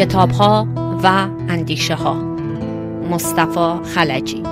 کتاب ها و اندیشه ها مصطفی خلجی.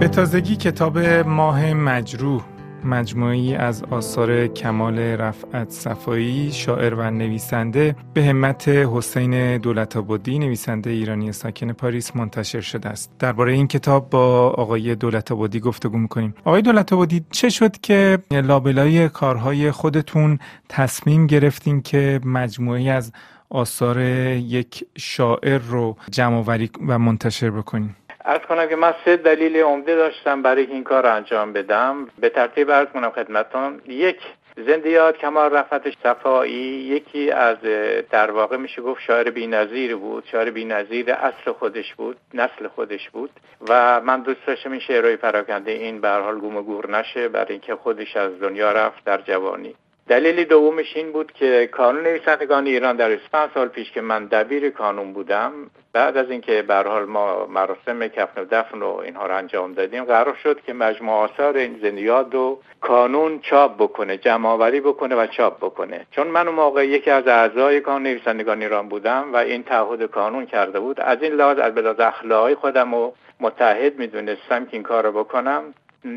به تازگی کتاب ماه مجروح مجموعی از آثار کمال رفعت صفایی شاعر و نویسنده به همت حسین دولت آبادی نویسنده ایرانی ساکن پاریس منتشر شده است. درباره این کتاب با آقای دولت آبادی گفتگو می‌کنیم. آقای دولت آبادی چه شد که لابلای کارهای خودتون تصمیم گرفتین که مجموعی از آثار یک شاعر رو جمع و منتشر بکنیم ارز کنم که من سه دلیل عمده داشتم برای این کار رو انجام بدم. به ترتیب ارز کنم خدمتان یک زندیات کمال رفت صفایی یکی از در واقع میشه گفت شاعر نظیر بود. شاعر نظیر اصل خودش بود نسل خودش بود. و من دوست داشتم این شعرهای پراکنده این به حال گوم گور نشه برای اینکه خودش از دنیا رفت در جوانی. دلیل دومش این بود که کانون نویسندگان ایران در 25 سال پیش که من دبیر کانون بودم بعد از اینکه به حال ما مراسم کفن و دفن و اینها رو انجام دادیم قرار شد که مجموع آثار این زندیات رو کانون چاپ بکنه جمع بکنه و چاپ بکنه. چون من اون موقع یکی از اعضای کانون نویسندگان ایران بودم و این تعهد کانون کرده بود از این لحاظ از بلاز اخلاقی خودم رو متحد می‌دونستم که این کار رو بکنم.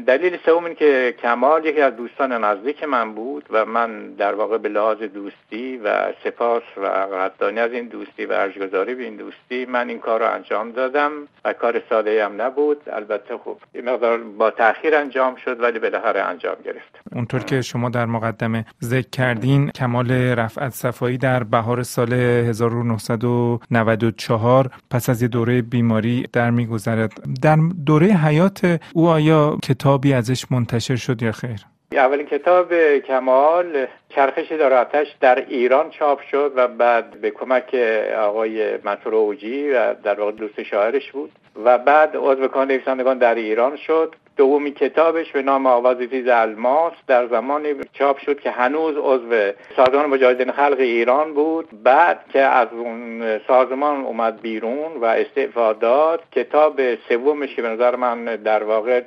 دلیل سوم این که کمال یکی از دوستان نزدیک من بود و من در واقع به لحاظ دوستی و سپاس و قدردانی از این دوستی و ارجگذاری به این دوستی من این کار رو انجام دادم و کار ساده هم نبود. البته خب مقدار با تاخیر انجام شد ولی بالاخره انجام گرفت. اونطور که شما در مقدمه ذکر کردین کمال رفعت صفایی در بهار سال 1994 پس از یه دوره بیماری در میگذرد. در دوره حیات او آیا کتابی ازش منتشر شد یا خیر؟ اولین کتاب کمال چرخش داراتش در ایران چاپ شد و بعد به کمک آقای منصور اوجی و در واقع دوست شاعرش بود و بعد عضو کان نویسندگان در ایران شد. دومی کتابش به نام آواز تیز الماس در زمانی چاپ شد که هنوز عضو سازمان مجاهدین خلق ایران بود. بعد که از اون سازمان اومد بیرون و استعفا داد کتاب سومش که به نظر من در واقع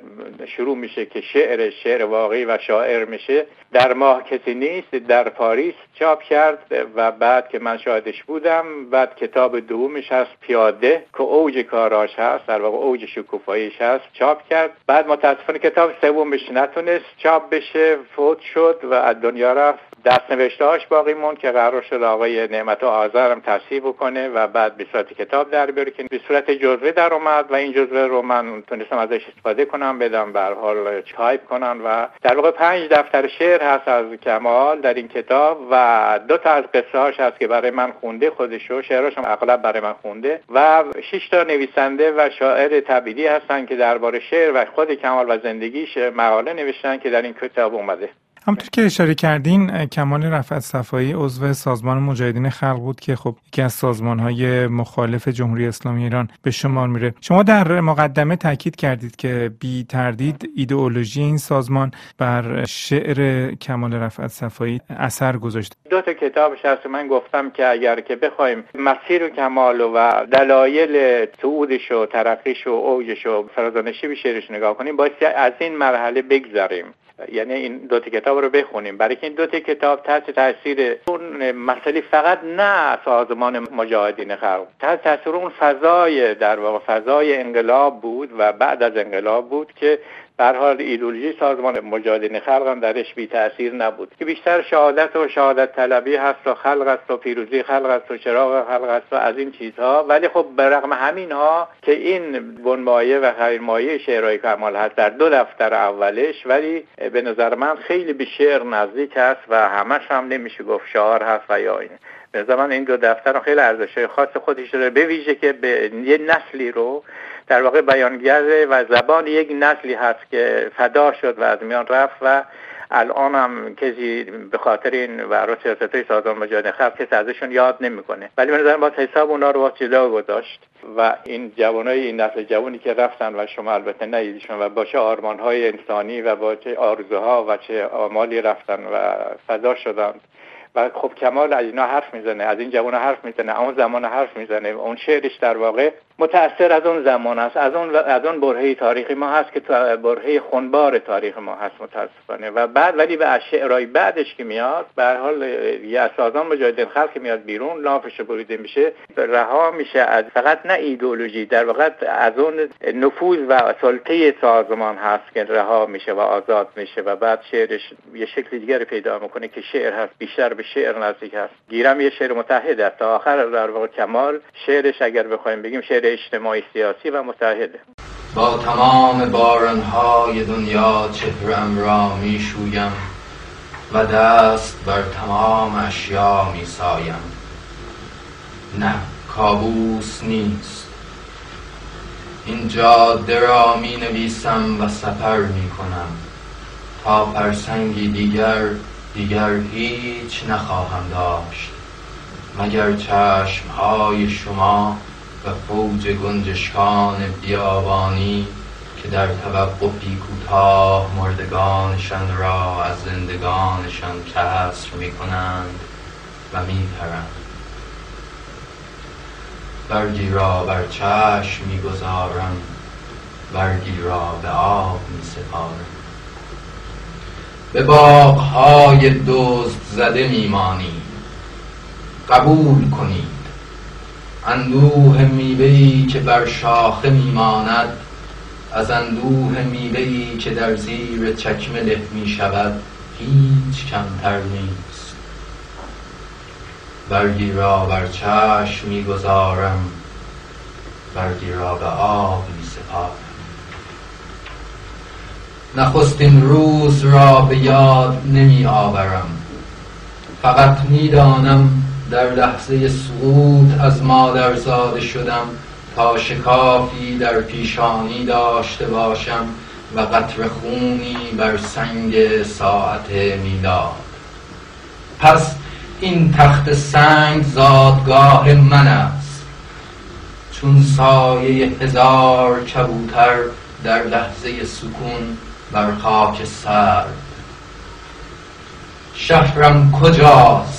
شروع میشه که شعر شعر واقعی و شاعر میشه در ماه کسی نیست در پاریس چاپ کرد و بعد که من شاهدش بودم بعد کتاب دومش هست پیاده که اوج کاراش هست در واقع اوج شکوفاییش هست چاپ کرد. بعد متاسفانه کتاب سومش نتونست چاپ بشه فوت شد و از دنیا رفت. دست نوشتهاش باقی موند که قرار شد آقای نعمت و آذرم تصحیح بکنه و بعد به صورت کتاب در بیاره که به صورت جزوه در اومد و این جزوه رو من تونستم ازش استفاده کنم بدم به حال چایپ کنن و در واقع پنج دفتر شعر هست از کمال در این کتاب و دو تا از قصه هاش هست که برای من خونده خودش و شعراش هم اغلب برای من خونده و شش تا نویسنده و شاعر تبیدی هستن که درباره شعر و خود کمال و زندگیش مقاله نوشتن که در این کتاب اومده. همطور که اشاره کردین کمال رفعت صفایی عضو سازمان مجاهدین خلق بود که خب یکی از سازمان های مخالف جمهوری اسلامی ایران به شمار میره. شما در مقدمه تاکید کردید که بی تردید ایدئولوژی این سازمان بر شعر کمال رفعت صفایی اثر گذاشته دو تا کتابش هست من گفتم که اگر که بخوایم مسیر و کمال و دلایل صعودش و ترقیش و اوجش و فرازانشی به شعرش نگاه کنیم باید از این مرحله بگذریم. یعنی این دو کتاب رو بخونیم. برای که این دو کتاب تحت تاثیر اون مسئله فقط نه سازمان مجاهدین خلق تحت تاثیر اون فضای در واقع فضای انقلاب بود و بعد از انقلاب بود که در حال ایدولوژی سازمان مجاهدین خلق هم درش بی تاثیر نبود. که بیشتر شهادت و شهادت طلبی هست و خلق است و پیروزی خلق است و چراغ خلق است و از این چیزها. ولی خب به رغم همین ها که این بنمایه و خیرمایه شعرهای کمال هست در دو دفتر اولش ولی به نظر من خیلی به شعر نزدیک است و همش هم نمیشه گفت شعار هست و یا این. به زمان این دو دفتر خیلی ارزش خاص خودش داره به ویژه که به یه نسلی رو در واقع بیانگر و زبان یک نسلی هست که فدا شد و از میان رفت و الان هم کسی به خاطر این و سیاست های سازمان مجاهدین خلق کسی ازشون یاد نمی‌کنه. ولی به نظر باز حساب اونا رو باز جدا گذاشت و این جوانای این نسل جوانی که رفتن و شما البته ندیدشون و با چه آرمان های انسانی و با چه آرزوها و چه آمالی رفتن و فدا شدند. و خب کمال از اینا حرف می‌زنه از این جوان حرف می‌زنه اون زمان حرف می‌زنه. اون شعرش در واقع متأثر از اون زمان است. از اون از اون برهه تاریخی ما هست که برهه خونبار تاریخ ما هست متاسفانه. و بعد ولی به شعرهای بعدش که میاد به حال یه سازان مجاهدین خلق میاد بیرون لافش بریده میشه رها میشه از فقط نه ایدولوژی در واقع از اون نفوذ و سلطه سازمان هست که رها میشه و آزاد میشه و بعد شعرش یه شکل دیگری پیدا می‌کنه که شعر هست بیشتر به شعر نزدیک هست. گیرم یه شعر متحد است. تا آخر در واقع کمال شعرش اگر بخوایم بگیم شعر اجتماعی سیاسی و متحده. با تمام بارانهای دنیا چهرم را می شویم و دست بر تمام اشیا می سایم نه کابوس نیست. این جاده را می نویسم و سفر می کنم تا پرسنگی دیگر دیگر هیچ نخواهم داشت. مگر چشمهای شما و فوج گنجشکان بیابانی که در توقفی کوتاه مردگانشان را از زندگانشان کسر می کنند و می پرند برگی را بر چشم می گذارم برگی را به آب می سپارم به باغهای دزد زده میمانی قبول کنید اندوه میوهی که بر شاخه میماند از اندوه میوهی که در زیر چکمه له می شود هیچ کمتر نیست. برگی را بر چشم می‌گذارم برگی را به آب می سپارم نخستین روز را به یاد نمی آورم فقط می‌دانم در لحظه سقوط از مادر زاده شدم تا شکافی در پیشانی داشته باشم و قطر خونی بر سنگ ساعت میلاد. پس این تخت سنگ زادگاه من است. چون سایه هزار کبوتر در لحظه سکون بر خاک سر شهرم کجاست؟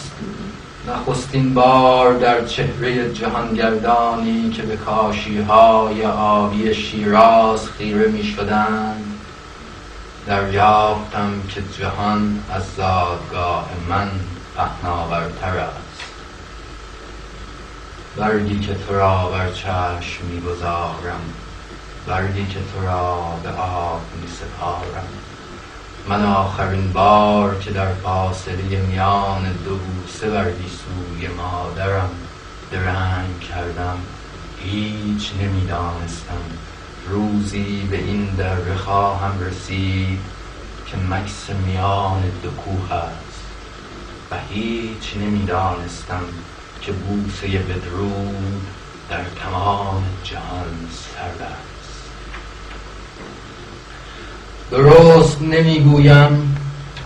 نخستین بار در چهره جهانگردانی که به کاشی های آبی شیراز خیره می شدند دریافتم که جهان از زادگاه من پهناورتر است. برگی که تو را بر چشم می گذارم برگی که تو را به آب می سپارم. من آخرین بار که در فاصله میان دو بوسه بر سوی مادرم درنگ کردم هیچ نمی‌دانستم. روزی به این در خواهم رسید که مکس میان دو کوه است و هیچ نمی‌دانستم که بوسه بدرود در تمام جهان سرد درست نمی‌گویم.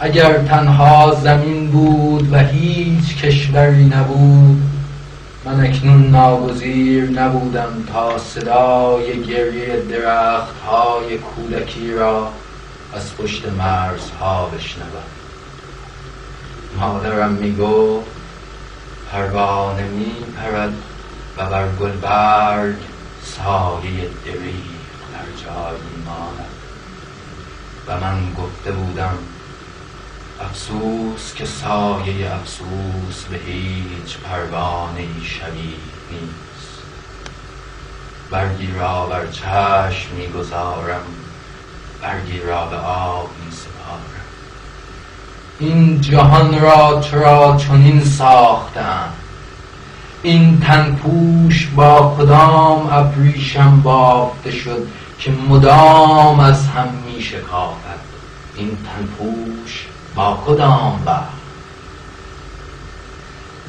اگر تنها زمین بود و هیچ کشوری نبود من اکنون ناگزیر نبودم تا صدای گریه درخت های کودکی را از پشت مرزها بشنوم. مادرم می‌گفت پروانه می پرد و بر گلبرگ سایه دریغ در جایی ماند و من گفته بودم افسوس که سایه افسوس به هیچ پروانه شبیه نیست. برگی را بر چشم می‌گذارم برگی را به آب می سپارم این جهان را چرا چنین ساختم؟ این تنپوش با کدام ابریشم بافته شد؟ که مدام از هم می شکافد این تنپوش با کدام بخت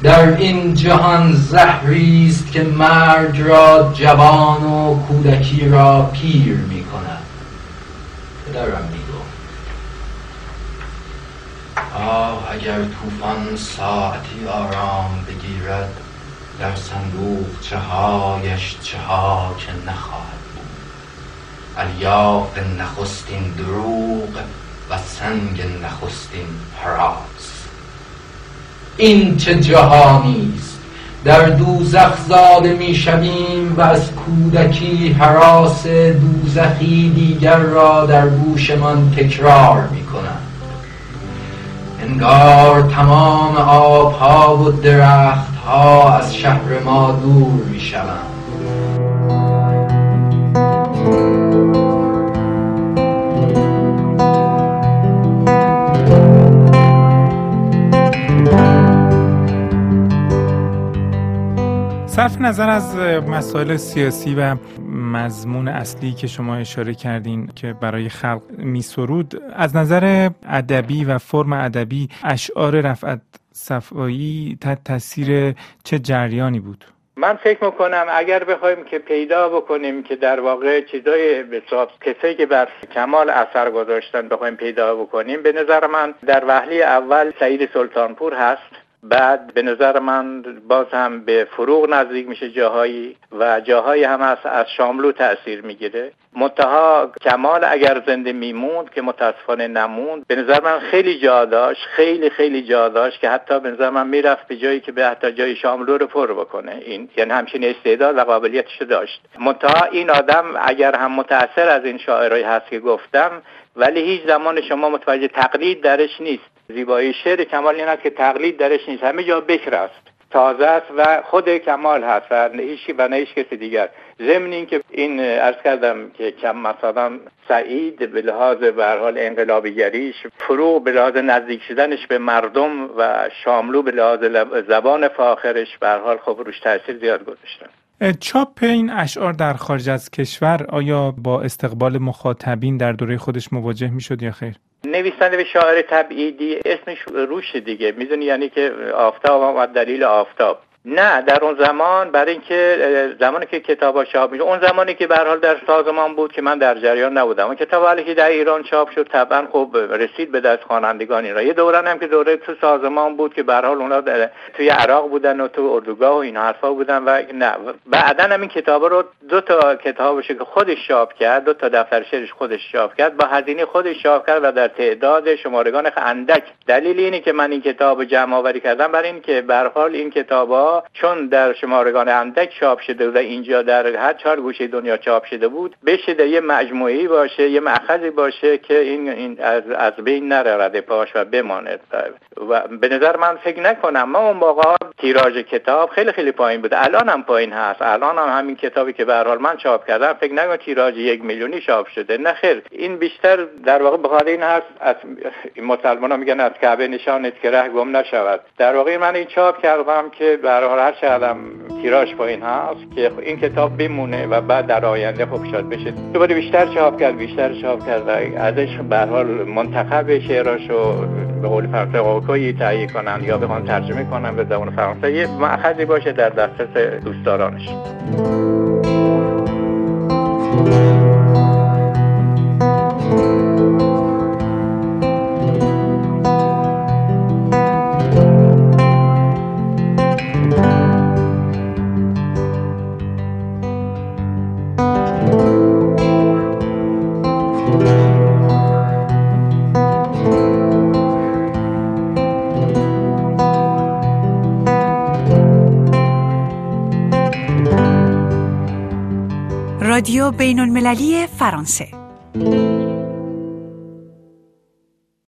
در این جهان زهری است که مرگ را جوان و کودکی را پیر می کند پدرم می گفت آه اگر طوفان ساعتی آرام بگیرد در صندوق چهایش چه ها که نخواهد. الیاف نخستین دروغ و سنگ نخستین پراز این چه جهانی است؟ در دوزخ زاده می شویم و از کودکی حراس دوزخی دیگر را در گوشمان تکرار می کنند انگار تمام آبها و درختها از شهر ما دور می شوند. صرف نظر از مسائل سیاسی و مضمون اصلی که شما اشاره کردین که برای خلق میسرود از نظر ادبی و فرم ادبی اشعار رفعت صفایی تحت تاثیر چه جریانی بود؟ من فکر می‌کنم اگر بخوایم که پیدا بکنیم که در واقع چیزای کسایی که بر کمال اثر گذاشتن بخوایم پیدا بکنیم به نظر من در وحلی اول سعید سلطانپور هست. بعد به نظر من باز هم به فروغ نزدیک میشه جاهایی و جاهایی هم از, از شاملو تاثیر می‌گیره. منتها کمال اگر زنده میموند که متاسفانه نموند. به نظر من خیلی جا داشت خیلی خیلی جا داشت که حتی به نظر من می‌رفت به جایی که به حتی جای شاملو رو پر بکنه. این یعنی همچین استعداد و قابلیتش داشت. منتها این آدم اگر هم متاثر از این شاعرایی هست که گفتم ولی هیچ زمان شما متوجه تقلید درش نیست. زیبایی شعر کمال این است که تقلید درش نیست. همه جا بکر است تازه است و خود کمال هست و هیچی و نه هیچ کسی دیگر. ضمن این که این ارز کردم که کم مثلا سعید به لحاظ به حال انقلابیگریش فروغ به لحاظ نزدیک شدنش به مردم و شاملو به لحاظ زبان فاخرش به حال خب روش تاثیر زیاد گذاشتن. چاپ این اشعار در خارج از کشور آیا با استقبال مخاطبین در دوره خودش مواجه می شد یا خیر؟ نویسنده به شاعر تبعیدی اسمش روش دیگه. می‌دونی یعنی که آفتاب آمد دلیل آفتاب. نه در اون زمان برای اینکه زمانی که کتاب چاپ میشه اون زمانی که به حال در سازمان بود که من در جریان نبودم. اون کتاب ولی که در ایران چاپ شد طبعا خب رسید به دست خوانندگان را یه دوران هم که دوره تو سازمان بود که به حال اونا توی عراق بودن و تو اردوگاه و این حرفا بودن و نه بعدا هم این کتاب رو دو تا کتابش که خودش چاپ کرد دو تا دفتر شعرش خودش چاپ کرد با هزینه خودش چاپ کرد و در تعداد شمارگان اندک. دلیل اینه که من این کتاب جمع آوری کردم برای اینکه به حال این کتابا چون در شمارگان اندک چاپ شده و اینجا در هر چهار گوشه دنیا چاپ شده بود بشه در یه مجموعی باشه یه مأخذی باشه که این, این از, از بین نره رده پاش و بماند. و به نظر من فکر نکنم ما اون موقع تیراژ کتاب خیلی خیلی پایین بود. الان هم پایین هست. الان هم همین کتابی که به حال من چاپ کردم فکر نکنم تیراژ یک میلیونی چاپ شده. نه خیر. این بیشتر در واقع بخاطر این هست از مسلمان ها میگن از کعبه نشانت که ره گم نشود. در واقع من این چاپ کردم که هر هر چقدر تیراژ پایین هست که این کتاب بمونه و بعد در آینده خوب شاد بشه. دوباره بیشتر چاپ کرد بیشتر چاپ کرد و ازش به حال منتخب شعراشو به قول فرانسه قوکوی تهیه کنن یا بخوان ترجمه کنن به زبان فرانسه. یه مأخذی باشه در دسترس دوستدارانش. بین المللی فرانسه.